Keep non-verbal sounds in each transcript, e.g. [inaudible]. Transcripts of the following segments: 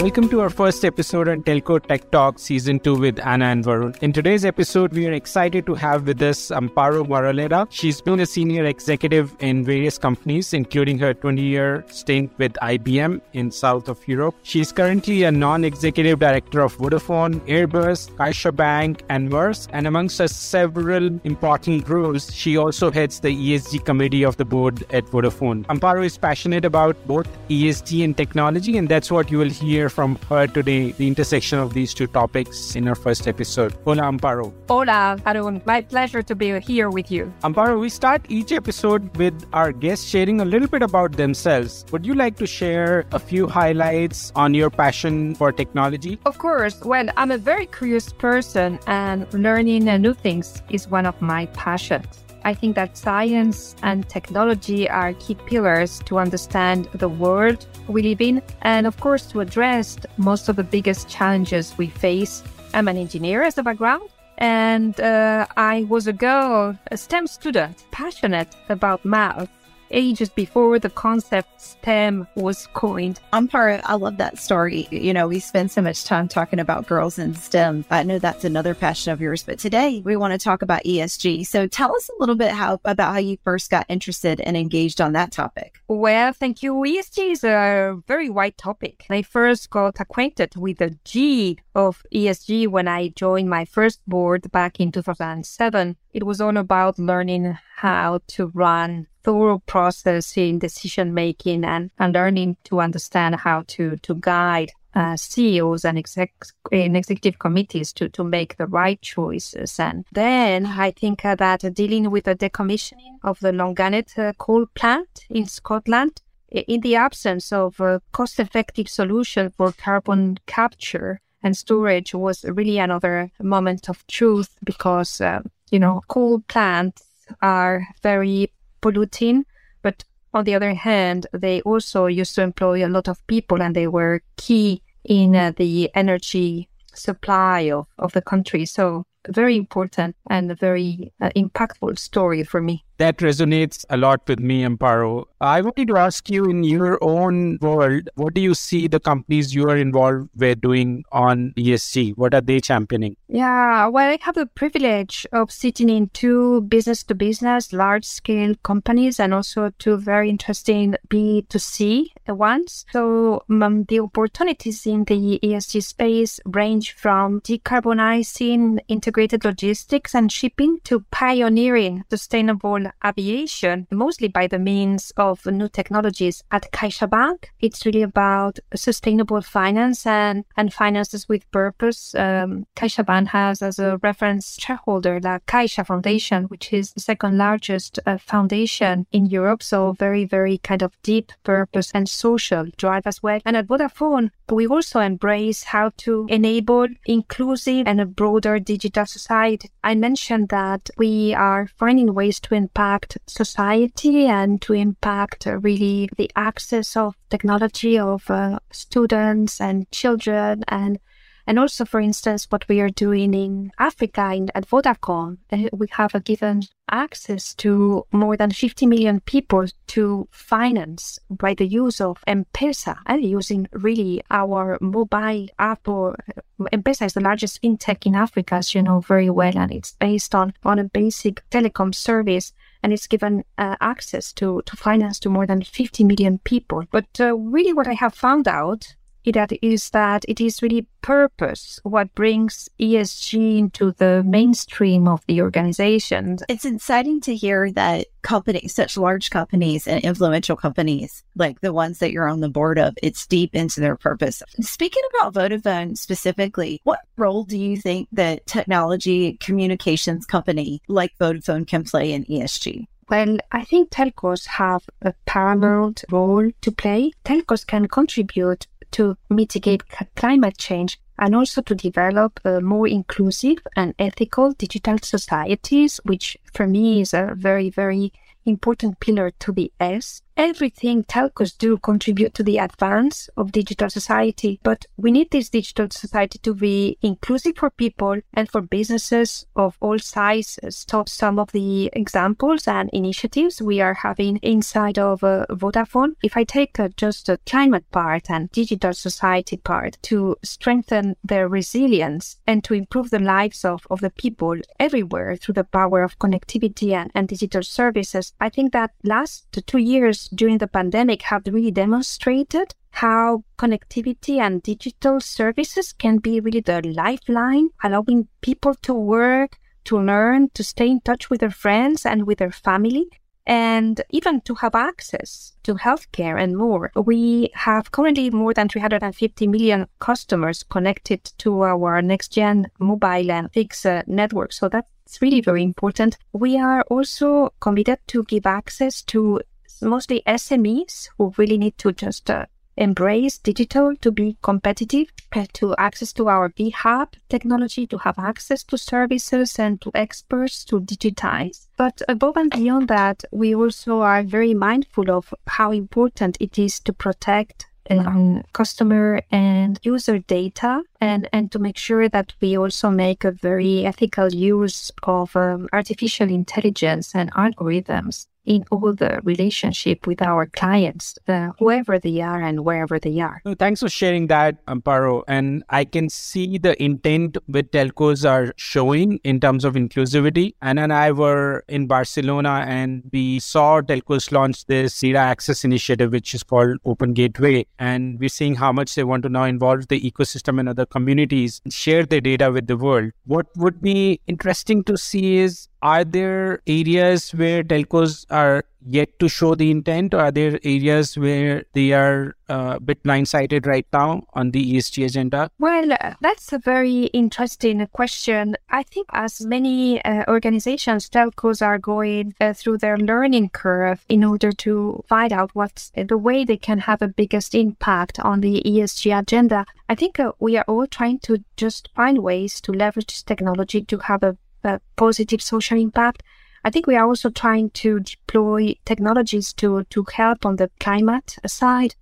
Welcome to our first episode on Telco Tech Talk Season 2 with Anna and Varun. In today's episode, we are excited to have with us Amparo Moraleda. She's been a senior executive in various companies, including her 20 year stint with IBM in south of Europe. She's currently a non executive director of Vodafone, Airbus, CaixaBank, and Maersk. And amongst her several important roles, she also heads the ESG committee of the board at Vodafone. Amparo is passionate about both ESG and technology, and that's what you will hear from her today, the intersection of these two topics in our first episode. Hola, Amparo. Hola, Arun. My pleasure to be here with you. Amparo, we start each episode with our guests sharing a little bit about themselves. Would you like to share a few highlights on your passion for technology? Of course. Well, I'm a very curious person, and learning new things is one of my passions. I think that science and technology are key pillars to understand the world we live in and, of course, to address most of the biggest challenges we face. I'm an engineer as a background, and uh, I was a girl, a STEM student, passionate about math ages before the concept STEM was coined. Amparo, I love that story. You know, we spend so much time talking about girls in STEM. I know that's another passion of yours, but today we want to talk about ESG. So tell us a little bit how about how you first got interested and engaged on that topic. Well, thank you. ESG is a very wide topic. I first got acquainted with the G of ESG when I joined my first board back in 2007. It was all about learning how to run thorough process in decision making and, and learning to understand how to, to guide uh, CEOs and exec, in executive committees to, to make the right choices. And then I think that dealing with the decommissioning of the Longannet uh, coal plant in Scotland, in the absence of a cost effective solution for carbon capture and storage, was really another moment of truth because, uh, you know, coal plants are very polluting, but on the other hand, they also used to employ a lot of people and they were key in uh, the energy supply of, of the country. So very important and a very uh, impactful story for me. That resonates a lot with me, Amparo. I wanted to ask you in your own world, what do you see the companies you are involved with doing on ESG? What are they championing? Yeah, well, I have the privilege of sitting in two business to business, large scale companies, and also two very interesting B2C ones. So um, the opportunities in the ESG space range from decarbonizing integrated logistics and shipping to pioneering sustainable aviation, mostly by the means of new technologies at CaixaBank. It's really about sustainable finance and, and finances with purpose. Um, CaixaBank has as a reference shareholder the Caixa Foundation, which is the second largest uh, foundation in Europe. So very, very kind of deep purpose and social drive as well. And at Vodafone, we also embrace how to enable inclusive and a broader digital society. I mentioned that we are finding ways to impact society and to impact uh, really the access of technology of uh, students and children and and also, for instance, what we are doing in Africa in, at Vodacom, uh, we have given access to more than 50 million people to finance by the use of M-Pesa and using really our mobile app or uh, M-Pesa is the largest fintech in Africa, as you know very well, and it's based on, on a basic telecom service and it's given uh, access to, to finance to more than 50 million people. But uh, really, what I have found out that is that it is really purpose what brings ESG into the mainstream of the organization. It's exciting to hear that companies, such large companies and influential companies, like the ones that you're on the board of, it's deep into their purpose. Speaking about Vodafone specifically, what role do you think that technology communications company like Vodafone can play in ESG? Well, I think telcos have a paramount role to play. Telcos can contribute to mitigate climate change and also to develop more inclusive and ethical digital societies, which for me is a very, very important pillar to the S. everything telcos do contribute to the advance of digital society, but we need this digital society to be inclusive for people and for businesses of all sizes. So some of the examples and initiatives we are having inside of uh, Vodafone, if I take uh, just the climate part and digital society part to strengthen their resilience and to improve the lives of, of the people everywhere through the power of connectivity and, and digital services, I think that last two years during the pandemic have really demonstrated how connectivity and digital services can be really the lifeline, allowing people to work, to learn, to stay in touch with their friends and with their family, and even to have access to healthcare and more. We have currently more than 350 million customers connected to our next gen mobile and fixed uh, network. So that's really very important. We are also committed to give access to mostly SMEs who really need to just uh, embrace digital to be competitive, uh, to access to our V-Hub technology, to have access to services and to experts to digitize. But above and beyond that, we also are very mindful of how important it is to protect um, customer and user data and, and to make sure that we also make a very ethical use of um, artificial intelligence and algorithms in all the relationship with our clients, uh, whoever they are and wherever they are. thanks for sharing that, Amparo. And I can see the intent with telcos are showing in terms of inclusivity. Anna and I were in Barcelona and we saw telcos launch this data access initiative, which is called Open Gateway. And we're seeing how much they want to now involve the ecosystem and other communities, and share their data with the world. What would be interesting to see is are there areas where telcos are yet to show the intent, or are there areas where they are uh, a bit blindsided right now on the ESG agenda? Well, uh, that's a very interesting question. I think as many uh, organizations, telcos are going uh, through their learning curve in order to find out what's the way they can have a biggest impact on the ESG agenda. I think uh, we are all trying to just find ways to leverage technology to have a a positive social impact. I think we are also trying to deploy technologies to, to help on the climate side.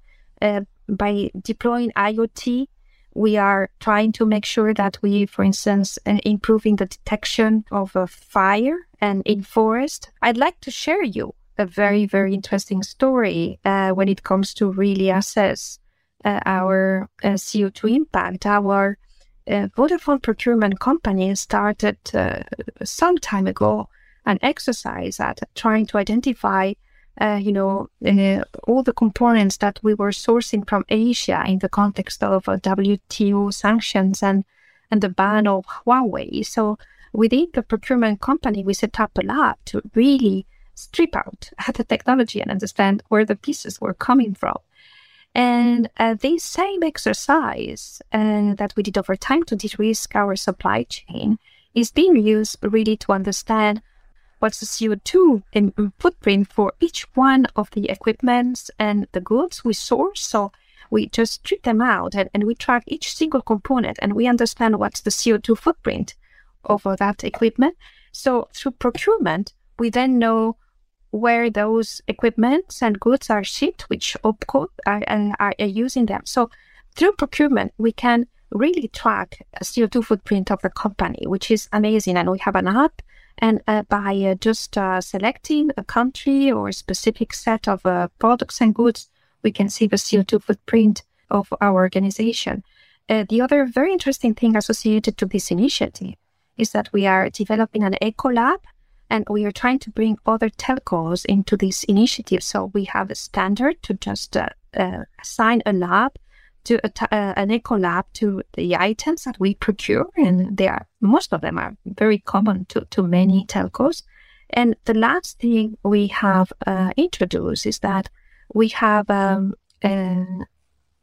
Uh, by deploying IoT, we are trying to make sure that we, for instance, uh, improving the detection of a fire and in forest. I'd like to share you a very, very interesting story uh, when it comes to really assess uh, our uh, CO2 impact. Our uh, Vodafone procurement company started uh, some time ago an exercise at trying to identify, uh, you know, uh, all the components that we were sourcing from Asia in the context of uh, WTO sanctions and and the ban of Huawei. So within the procurement company, we set up a lab to really strip out [laughs] the technology and understand where the pieces were coming from. And uh, this same exercise uh, that we did over time to de-risk our supply chain is being used really to understand what's the CO2 footprint for each one of the equipments and the goods we source. So we just strip them out and, and we track each single component and we understand what's the CO2 footprint of that equipment. So through procurement, we then know where those equipments and goods are shipped, which OPCO are, are, are using them. So through procurement, we can really track a CO2 footprint of the company, which is amazing. And we have an app, and uh, by uh, just uh, selecting a country or a specific set of uh, products and goods, we can see the CO2 footprint of our organization. Uh, the other very interesting thing associated to this initiative is that we are developing an eco lab and we are trying to bring other telcos into this initiative. So we have a standard to just uh, assign a lab to uh, an eco lab to the items that we procure, and they are most of them are very common to, to many telcos. And the last thing we have uh, introduced is that we have um, an,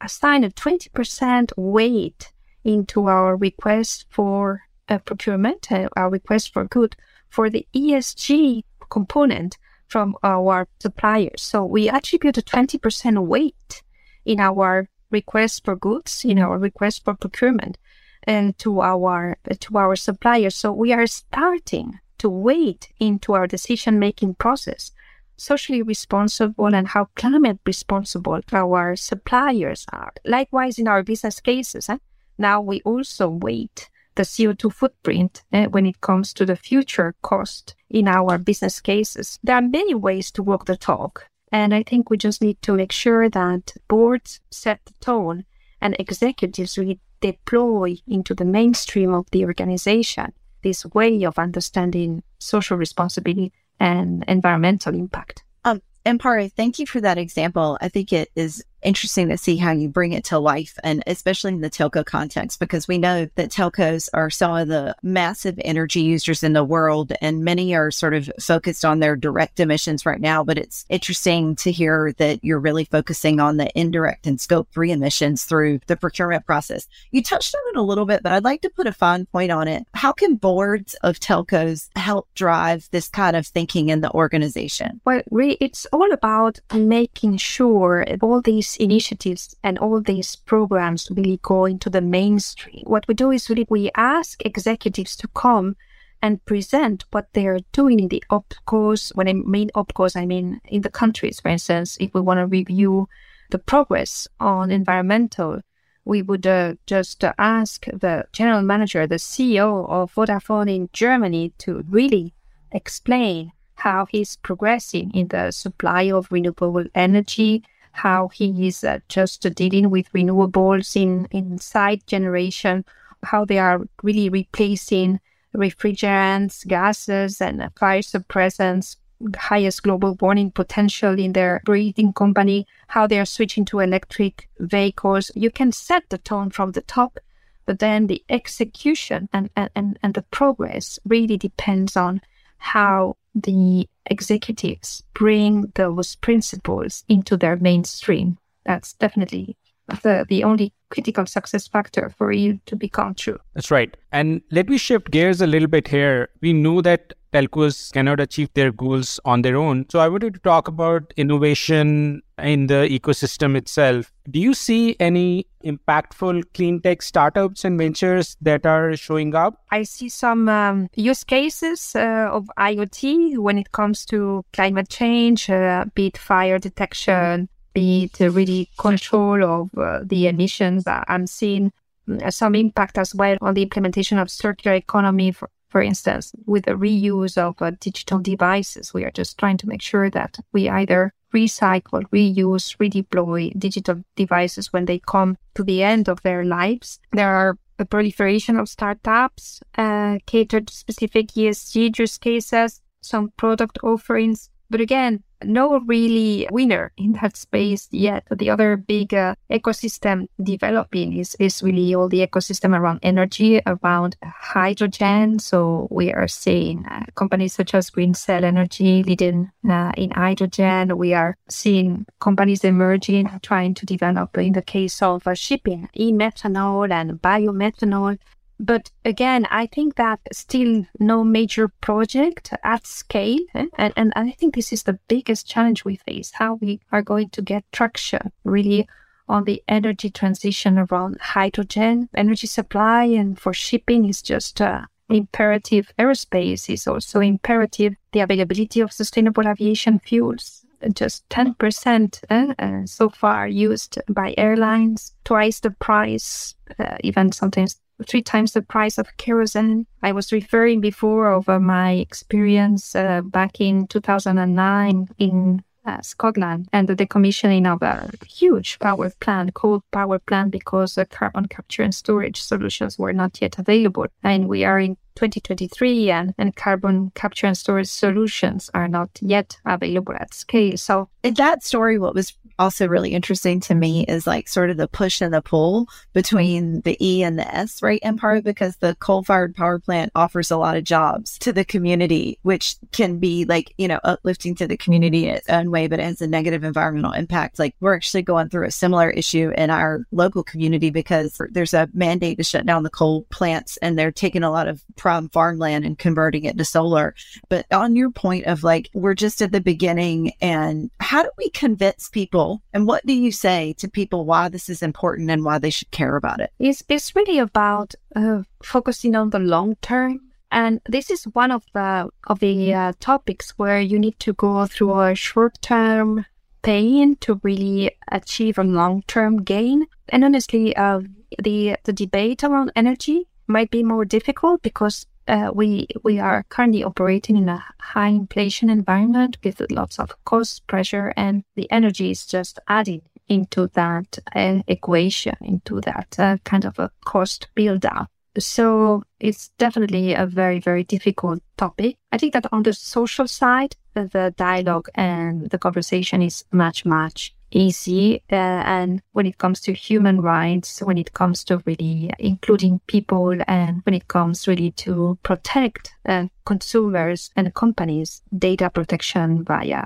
assigned a twenty percent weight into our request for uh, procurement, uh, our request for good for the ESG component from our suppliers. So we attribute a 20% weight in our request for goods, in our requests for procurement and to our to our suppliers. So we are starting to weight into our decision making process socially responsible and how climate responsible our suppliers are. Likewise, in our business cases, eh, now we also weight the CO2 footprint eh, when it comes to the future cost in our business cases. There are many ways to walk the talk. And I think we just need to make sure that boards set the tone and executives really deploy into the mainstream of the organization this way of understanding social responsibility and environmental impact. Um, Amparo, thank you for that example. I think it is interesting to see how you bring it to life and especially in the telco context because we know that telcos are some of the massive energy users in the world and many are sort of focused on their direct emissions right now. But it's interesting to hear that you're really focusing on the indirect and scope 3 emissions through the procurement process. You touched on it a little bit but i'd like to put a fine point on it. How can boards of telcos help drive this kind of thinking in the organization? Well it's all about making sure all these initiatives and all these programs really go into the mainstream. What we do is really we ask executives to come and present what they are doing in the opcos. When I mean opcos, I mean in the countries, for instance, if we want to review the progress on environmental, we would uh, just uh, ask the general manager, the CEO of Vodafone in Germany to really explain how he's progressing in the supply of renewable energy, how he is uh, just dealing with renewables in, in site generation, how they are really replacing refrigerants, gases, and fire suppressants, highest global warming potential in their breathing company, how they are switching to electric vehicles. You can set the tone from the top, but then the execution and, and, and the progress really depends on how the executives bring those principles into their mainstream. That's definitely the, the only critical success factor for you to become true. That's right. And let me shift gears a little bit here. We know that telcos cannot achieve their goals on their own. So I wanted to talk about innovation in the ecosystem itself. Do you see any impactful clean tech startups and ventures that are showing up? I see some um, use cases uh, of IoT when it comes to climate change, uh, be it fire detection, be it really control of uh, the emissions. I'm seeing mm, some impact as well on the implementation of circular economy for, for instance, with the reuse of uh, digital devices, we are just trying to make sure that we either recycle, reuse, redeploy digital devices when they come to the end of their lives. There are a proliferation of startups uh, catered to specific ESG use cases, some product offerings. But again, no really winner in that space yet. The other big uh, ecosystem developing is, is really all the ecosystem around energy, around hydrogen. So we are seeing uh, companies such as Green Cell Energy leading uh, in hydrogen. We are seeing companies emerging, trying to develop, in the case of uh, shipping, e-methanol and biomethanol. But again, I think that still no major project at scale. Eh? And, and I think this is the biggest challenge we face how we are going to get traction really on the energy transition around hydrogen, energy supply, and for shipping is just uh, imperative. Aerospace is also imperative. The availability of sustainable aviation fuels just 10% uh, uh, so far used by airlines, twice the price, uh, even sometimes three times the price of kerosene. I was referring before over my experience uh, back in 2009 in uh, Scotland and the decommissioning of a huge power plant, coal power plant, because the carbon capture and storage solutions were not yet available. And we are in 2023 and, and carbon capture and storage solutions are not yet available at scale. So in that story, what was also really interesting to me is like sort of the push and the pull between the E and the S, right? In part because the coal fired power plant offers a lot of jobs to the community, which can be like, you know, uplifting to the community in its own way, but it has a negative environmental impact. Like we're actually going through a similar issue in our local community because there's a mandate to shut down the coal plants and they're taking a lot of from farmland and converting it to solar. But on your point of like, we're just at the beginning and how do we convince people and what do you say to people why this is important and why they should care about it? It's, it's really about uh, focusing on the long term And this is one of the of the uh, topics where you need to go through a short term pain to really achieve a long term gain. And honestly, uh, the the debate around energy might be more difficult because uh, we we are currently operating in a high inflation environment with lots of cost pressure, and the energy is just adding into that uh, equation, into that uh, kind of a cost build up. So it's definitely a very, very difficult topic. I think that on the social side, the dialogue and the conversation is much, much easy. Uh, and when it comes to human rights, when it comes to really including people, and when it comes really to protect uh, consumers and companies, data protection via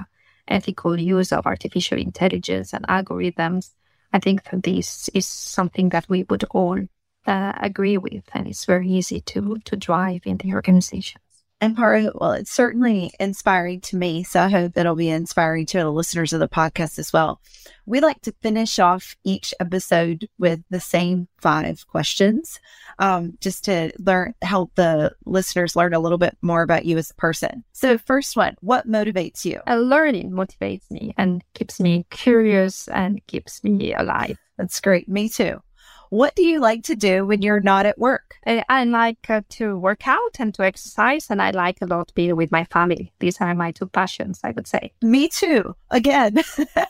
ethical use of artificial intelligence and algorithms, I think that this is something that we would all uh, agree with, and it's very easy to to drive in the organization. And part of it, well, it's certainly inspiring to me. So I hope it'll be inspiring to the listeners of the podcast as well. We like to finish off each episode with the same five questions, um, just to learn, help the listeners learn a little bit more about you as a person. So, first one, what motivates you? Uh, learning motivates me and keeps me curious and keeps me alive. That's great. Me too. What do you like to do when you're not at work? I, I like uh, to work out and to exercise, and I like a lot being with my family. These are my two passions, I would say. Me too. Again.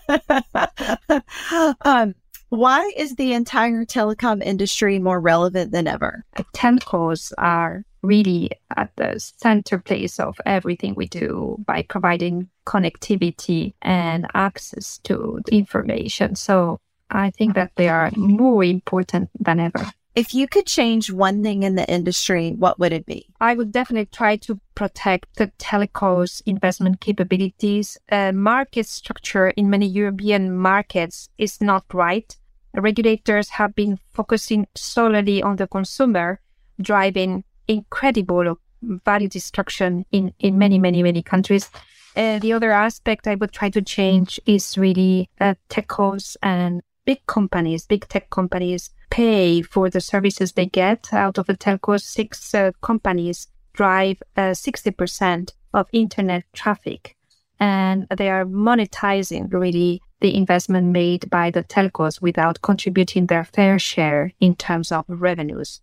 [laughs] um, why is the entire telecom industry more relevant than ever? Telcos are really at the center place of everything we do by providing connectivity and access to information. So I think that they are more important than ever. If you could change one thing in the industry, what would it be? I would definitely try to protect the telecoms investment capabilities. Uh, market structure in many European markets is not right. Regulators have been focusing solely on the consumer, driving incredible value destruction in, in many, many, many countries. Uh, the other aspect I would try to change is really uh, techos and big companies, big tech companies pay for the services they get out of the telcos. Six uh, companies drive uh, 60% of internet traffic and they are monetizing really the investment made by the telcos without contributing their fair share in terms of revenues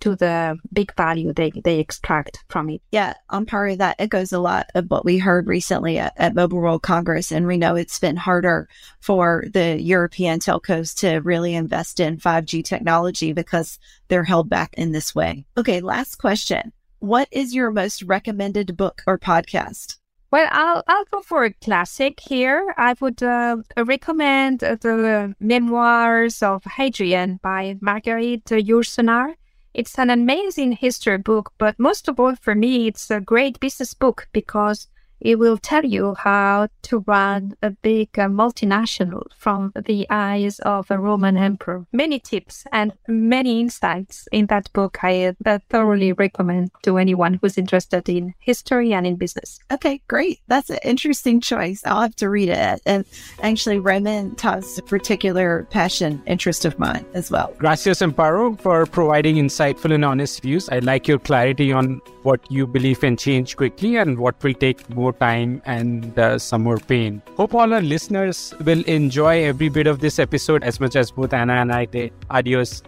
to the big value they, they extract from it. Yeah, on part of that echoes a lot of what we heard recently at, at Mobile World Congress. And we know it's been harder for the European telcos to really invest in 5G technology because they're held back in this way. Okay, last question. What is your most recommended book or podcast? Well, I'll I'll go for a classic here. I would uh, recommend the Memoirs of Hadrian by Marguerite Yourcenar. It's an amazing history book, but most of all for me, it's a great business book because it will tell you how to run a big uh, multinational from the eyes of a Roman emperor. Many tips and many insights in that book I uh, thoroughly recommend to anyone who's interested in history and in business. Okay, great. That's an interesting choice. I'll have to read it. And actually, Roman has a particular passion, interest of mine as well. Gracias, Amparo, for providing insightful and honest views. I like your clarity on what you believe can change quickly and what will take more time and uh, some more pain. Hope all our listeners will enjoy every bit of this episode as much as both Anna and I did. Adios.